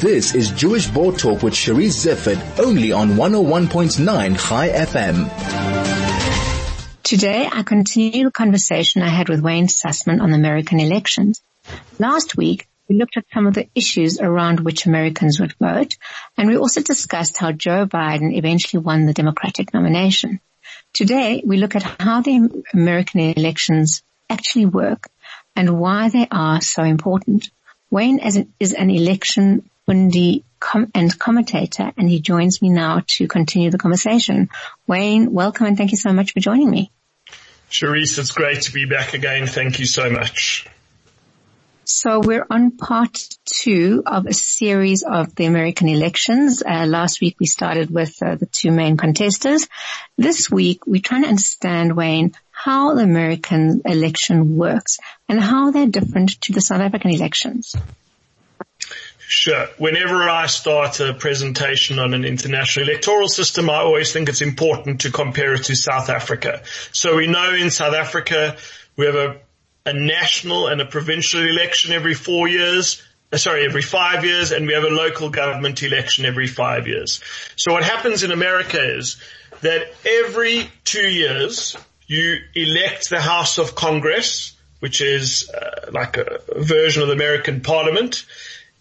This is Jewish Board Talk with Charisse Zeifert, only on 101.9 Chai FM. Today I continue the conversation I had with Wayne Sussman on American elections. Last week, we looked at some of the issues around which Americans would vote, and we also discussed how Joe Biden eventually won the Democratic nomination. Today, we look at how the American elections actually work and why they are so important. Wayne is an election Fundi com- and commentator, and he joins me now to continue the conversation. Wayne, welcome and thank you so much for joining me. Charisse, it's great to be back again. Thank you so much. So we're on part two of a series of the American elections. Uh, last week we started with uh, the two main contestants. This week we're trying to understand, Wayne, how the American election works and how they're different to the South African elections. Sure. Whenever I start a presentation on an international electoral system, I always think it's important to compare it to South Africa. So we know in South Africa, we have a, a national and a provincial election every four years. Uh, sorry, every five years, and we have a local government election every five years. So what happens in America is that every two years, you elect the House of Congress, which is uh, like a version of the American Parliament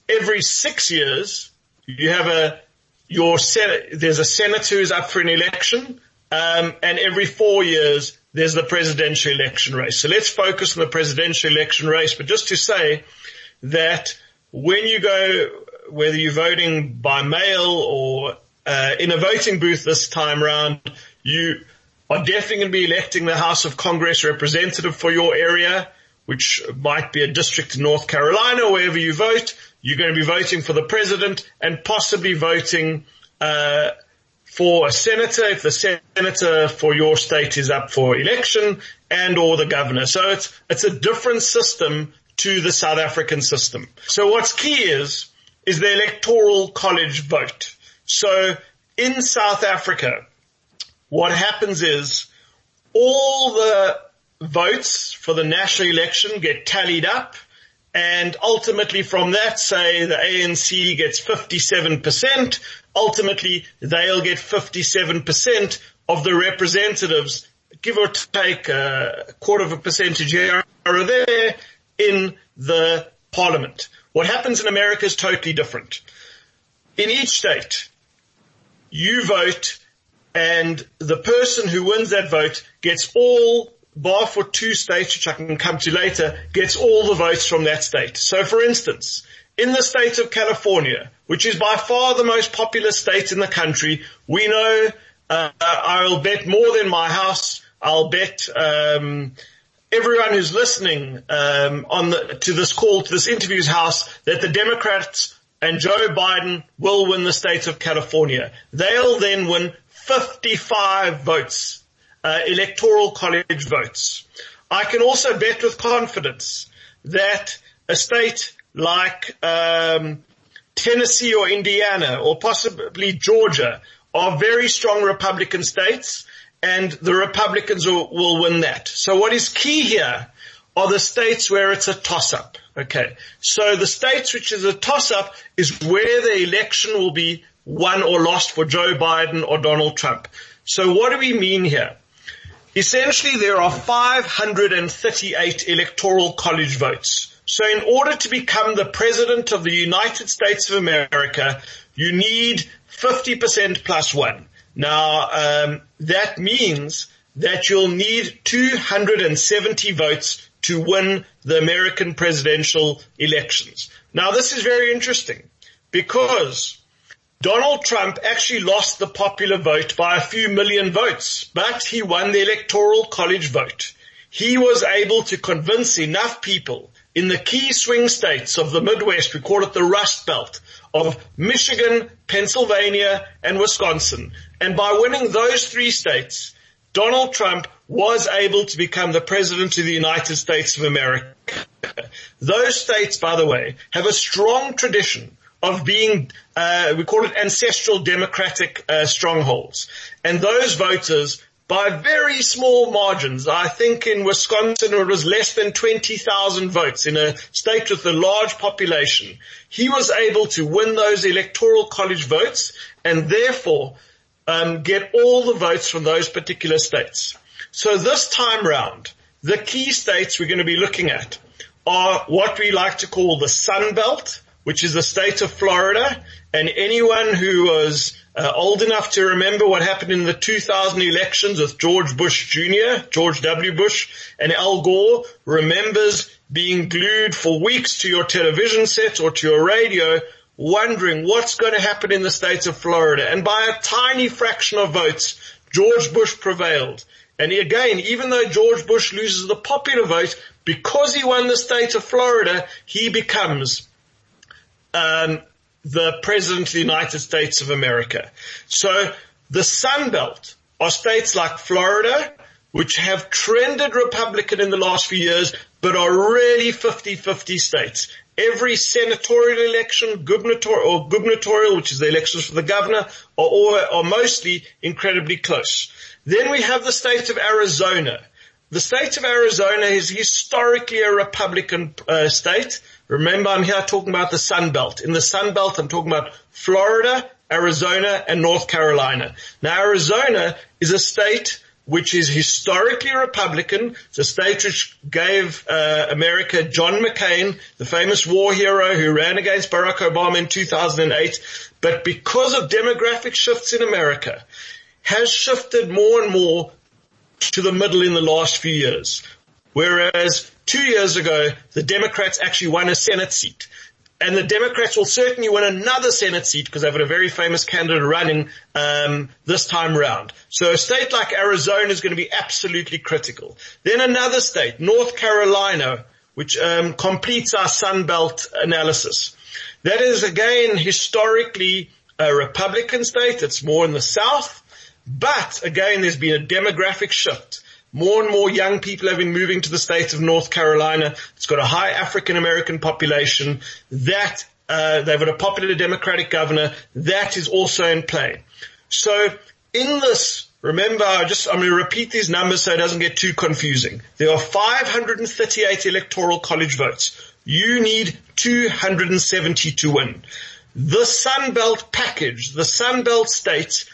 every six years, you have a, your Senate, there's a senator who's up for an election, um, and every four years, there's the presidential election race. So let's focus on the presidential election race, but just to say that when you go, whether you're voting by mail or uh, in a voting booth this time around, you are definitely going to be electing the House of Congress representative for your area, which might be a district in North Carolina, wherever you vote. You're going to be voting for the president and possibly voting uh, for a senator if the senator for your state is up for election and or the governor. So it's it's a different system to the South African system. So what's key is is the electoral college vote. So in South Africa, what happens is all the votes for the national election get tallied up and ultimately from that, say the ANC gets 57%, ultimately they'll get 57% of the representatives, give or take a quarter of a percentage here or there in the parliament. What happens in America is totally different. In each state, you vote and the person who wins that vote gets all bar for two states, which I can come to later, gets all the votes from that state. So for instance, in the state of California, which is by far the most populous state in the country, we know uh, I'll bet more than my house. I'll bet um, everyone who's listening um, on the, to this call, to this interview's house, that the Democrats and Joe Biden will win the state of California. They'll then win 55 votes uh, electoral college votes. I can also bet with confidence that a state like um, Tennessee or Indiana or possibly Georgia are very strong Republican states and the Republicans will, will win that. So what is key here are the states where it's a toss up. Okay. So the states which is a toss up is where the election will be won or lost for Joe Biden or Donald Trump. So what do we mean here? Essentially, there are 538 electoral college votes. So in order to become the president of the United States of America, you need 50% plus one. Now, um, that means that you'll need 270 votes to win the American presidential elections. Now, this is very interesting because Donald Trump actually lost the popular vote by a few million votes, but he won the electoral college vote. He was able to convince enough people in the key swing states of the Midwest, we call it the Rust Belt, of Michigan, Pennsylvania, and Wisconsin. And by winning those three states, Donald Trump was able to become the president of the United States of America. Those states, by the way, have a strong tradition of being, uh, we call it ancestral democratic uh, strongholds. And those voters by very small margins. I think in Wisconsin it was less than 20,000 votes in a state with a large population. He was able to win those electoral college votes and therefore um, get all the votes from those particular states. So this time round, the key states we're going to be looking at are what we like to call the Sun Belt, which is the state of Florida. And anyone who was uh, old enough to remember what happened in the 2000 elections with George Bush Jr., George W. Bush, and Al Gore remembers being glued for weeks to your television set or to your radio wondering what's going to happen in the state of Florida. And by a tiny fraction of votes, George Bush prevailed. And again, even though George Bush loses the popular vote, because he won the state of Florida, he becomes um, the president of the United States of America. So the Sun Belt are states like Florida, which have trended Republican in the last few years, but are really 50-50 states. Every senatorial election, gubernatorial, or gubernatorial, which is the elections for the governor, are, all, are mostly incredibly close. Then we have the state of Arizona. The state of Arizona is historically a Republican uh, state. Remember, I'm here talking about the Sun Belt. In the Sun Belt, I'm talking about Florida, Arizona, and North Carolina. Now, Arizona is a state which is historically Republican. It's a state which gave uh, America John McCain, the famous war hero who ran against Barack Obama in 2008. But because of demographic shifts in America, has shifted more and more to the middle in the last few years. Whereas two years ago, the Democrats actually won a Senate seat. And the Democrats will certainly win another Senate seat because they've got a very famous candidate running um, this time round. So a state like Arizona is going to be absolutely critical. Then another state, North Carolina, which um, completes our Sun Belt analysis. That is again historically a Republican state. It's more in the south. But again, there's been a demographic shift. More and more young people have been moving to the state of North Carolina. It's got a high African American population. That uh, they've got a popular Democratic governor. That is also in play. So in this, remember, I just I'm going to repeat these numbers so it doesn't get too confusing. There are 538 electoral college votes. You need 270 to win. The Sunbelt package, the Sunbelt states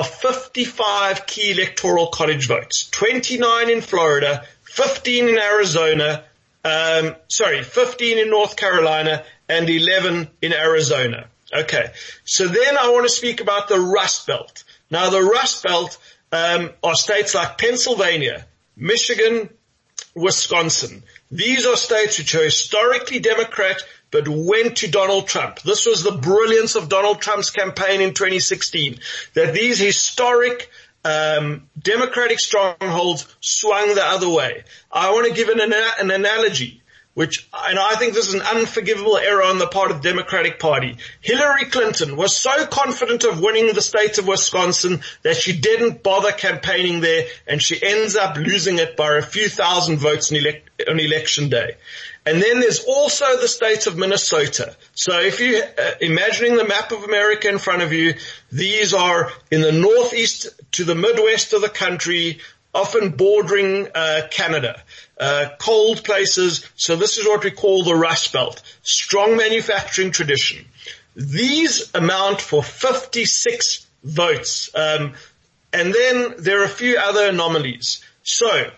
of 55 key electoral college votes, 29 in Florida, 15 in Arizona, um, sorry, 15 in North Carolina and 11 in Arizona. Okay. So then I want to speak about the Rust Belt. Now the Rust Belt, um, are states like Pennsylvania, Michigan, Wisconsin. These are states which are historically Democrat, but went to Donald Trump. This was the brilliance of Donald Trump's campaign in 2016, that these historic um, democratic strongholds swung the other way. I want to give an, an analogy which, and I think this is an unforgivable error on the part of the Democratic Party. Hillary Clinton was so confident of winning the state of Wisconsin that she didn't bother campaigning there and she ends up losing it by a few thousand votes on, elect, on election day. And then there's also the state of Minnesota. So if you uh, imagining the map of America in front of you, these are in the northeast to the midwest of the country, often bordering uh, Canada. Uh, cold places. So this is what we call the Rust Belt. Strong manufacturing tradition. These amount for 56 votes. Um, and then there are a few other anomalies. So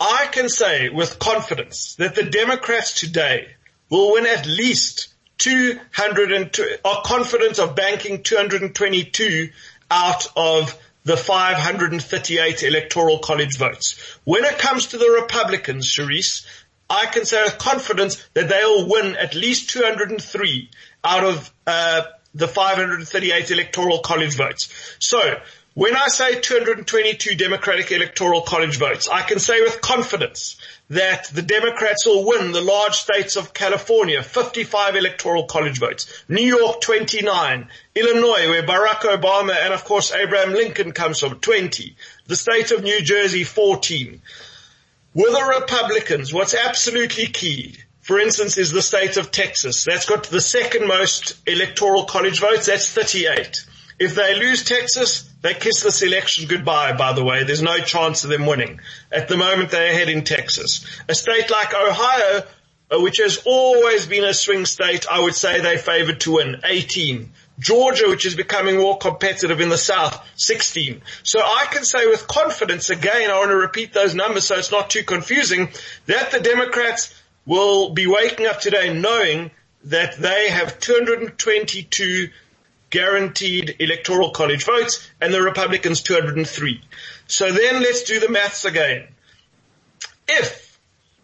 I can say with confidence that the Democrats today will win at least 202, are confident of banking 222 out of the 538 electoral college votes. When it comes to the Republicans, Charisse, I can say with confidence that they'll win at least 203 out of uh, the 538 electoral college votes. So when I say 222 Democratic Electoral College votes, I can say with confidence that the Democrats will win the large states of California, 55 Electoral College votes, New York 29, Illinois where Barack Obama and of course Abraham Lincoln comes from 20, the state of New Jersey 14. With the Republicans, what's absolutely key for instance, is the state of Texas. That's got the second most electoral college votes. That's 38. If they lose Texas, they kiss this election goodbye, by the way. There's no chance of them winning. At the moment, they're ahead in Texas. A state like Ohio, uh, which has always been a swing state, I would say they favored to win. 18. Georgia, which is becoming more competitive in the South, 16. So I can say with confidence, again, I want to repeat those numbers so it's not too confusing, that the Democrats will be waking up today knowing that they have 222 guaranteed electoral college votes and the Republicans 203. So then let's do the maths again. If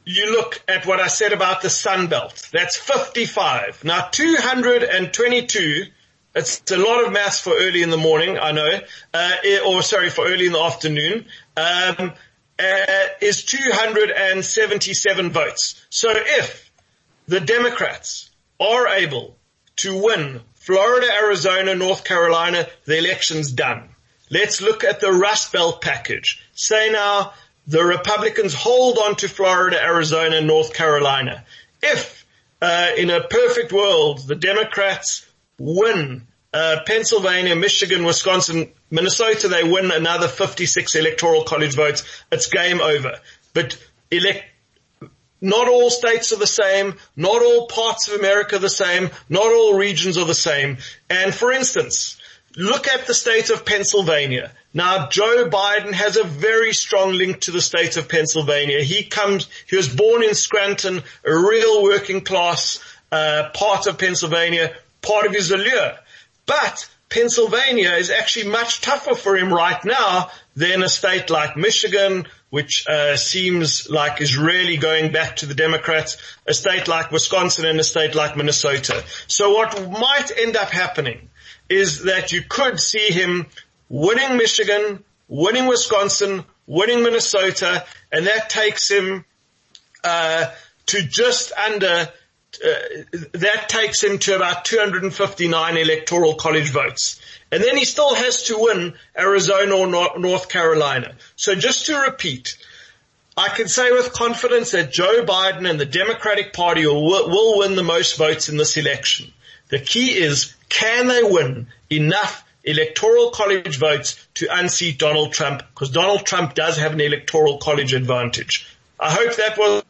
you look at what I said about the Sun Belt, that's 55. Now 222 it's a lot of maths for early in the morning, I know, uh, or sorry, for early in the afternoon, um, uh, is 277 votes. So if the Democrats are able to win Florida, Arizona, North Carolina, the election's done. Let's look at the Rust Belt package. Say now the Republicans hold on to Florida, Arizona, North Carolina. If uh, in a perfect world the Democrats win uh, Pennsylvania, Michigan, Wisconsin, Minnesota, they win another 56 electoral college votes. It's game over. But elect, not all states are the same. Not all parts of America are the same. Not all regions are the same. And for instance, look at the state of Pennsylvania. Now, Joe Biden has a very strong link to the state of Pennsylvania. He comes, he was born in Scranton, a real working class, uh, part of Pennsylvania, part of his allure. But Pennsylvania is actually much tougher for him right now than a state like Michigan, which uh, seems like is really going back to the Democrats, a state like Wisconsin and a state like Minnesota. So what might end up happening is that you could see him winning Michigan, winning Wisconsin, winning Minnesota, and that takes him uh, to just under uh, that takes him to about 259 electoral college votes. And then he still has to win Arizona or North Carolina. So just to repeat, I can say with confidence that Joe Biden and the Democratic Party will, win the most votes in this election. The key is, can they win enough electoral college votes to unseat Donald Trump? Because Donald Trump does have an electoral college advantage. I hope that was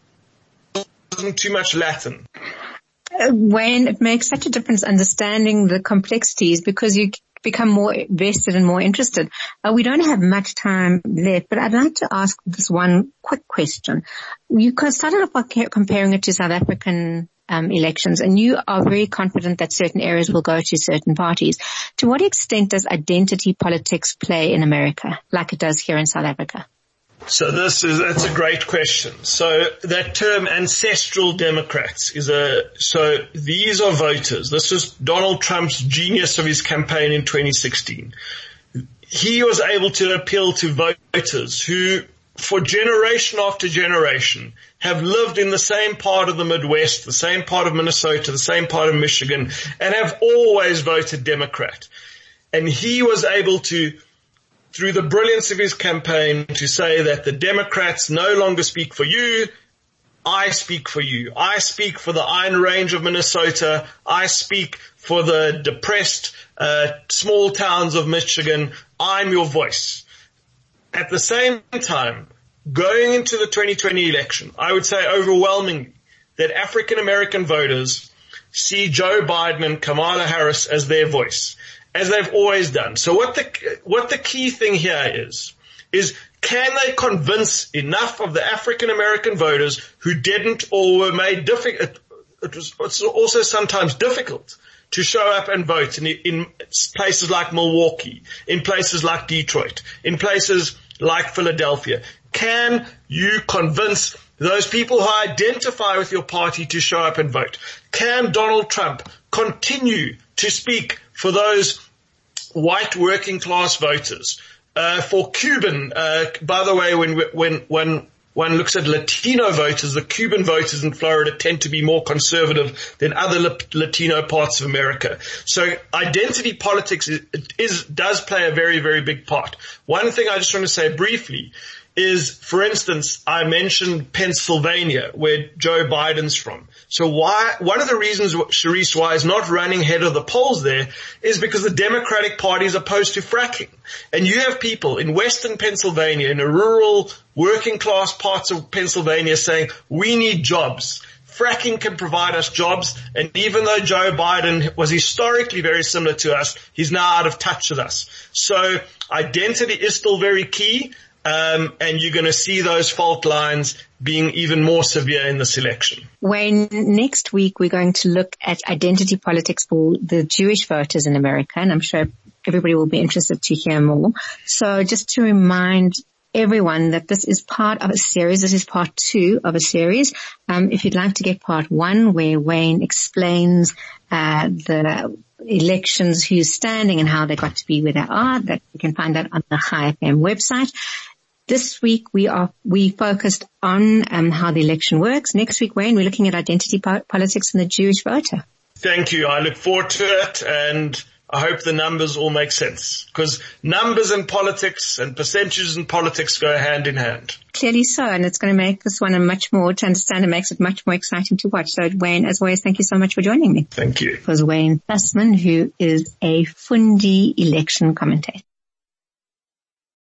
wasn't too much Latin. Uh, Wayne, it makes such a difference understanding the complexities because you become more vested and more interested. Uh, we don't have much time left, but I'd like to ask this one quick question. You started off by comparing it to South African um, elections and you are very confident that certain areas will go to certain parties. To what extent does identity politics play in America like it does here in South Africa? So this is, that's a great question. So that term ancestral Democrats is a, so these are voters. This is Donald Trump's genius of his campaign in 2016. He was able to appeal to voters who for generation after generation have lived in the same part of the Midwest, the same part of Minnesota, the same part of Michigan, and have always voted Democrat. And he was able to through the brilliance of his campaign to say that the Democrats no longer speak for you. I speak for you. I speak for the Iron Range of Minnesota. I speak for the depressed uh, small towns of Michigan. I'm your voice. At the same time, going into the 2020 election, I would say overwhelmingly that African American voters see Joe Biden and Kamala Harris as their voice as they've always done. So what the, what the key thing here is, is can they convince enough of the African American voters who didn't or were made difficult, it was also sometimes difficult to show up and vote in, in places like Milwaukee, in places like Detroit, in places like Philadelphia. Can you convince those people who identify with your party to show up and vote? Can Donald Trump continue to speak for those white working class voters. Uh, for Cuban, uh, by the way, when when when one looks at Latino voters, the Cuban voters in Florida tend to be more conservative than other Latino parts of America. So identity politics is, is, does play a very, very big part. One thing I just want to say briefly is, for instance, I mentioned Pennsylvania, where Joe Biden's from. So why, one of the reasons, Charisse, why is not running head of the polls there is because the Democratic Party is opposed to fracking. And you have people in Western Pennsylvania, in the rural working class parts of Pennsylvania saying, we need jobs fracking can provide us jobs. And even though Joe Biden was historically very similar to us, he's now out of touch with us. So identity is still very key. Um, and you're going to see those fault lines being even more severe in this election. Wayne, next week we're going to look at identity politics for the Jewish voters in America, and I'm sure everybody will be interested to hear more. So just to remind everyone that this is part of a series. This is part two of a series. Um, if you'd like to get part one, where Wayne explains uh, the elections, who's standing, and how they got to be where they are, that you can find that on the Chai FM website. This week we are we focused on um, how the election works. Next week, Wayne, we're looking at identity po- politics and the Jewish voter. Thank you. I look forward to it and I hope the numbers all make sense because numbers and politics and percentages and politics go hand in hand. Clearly so, and it's going to make this one a much more to understand and makes it much more exciting to watch. So Wayne, as always, thank you so much for joining me. Thank you. It was Wayne Sussman, who is a Fundi election commentator.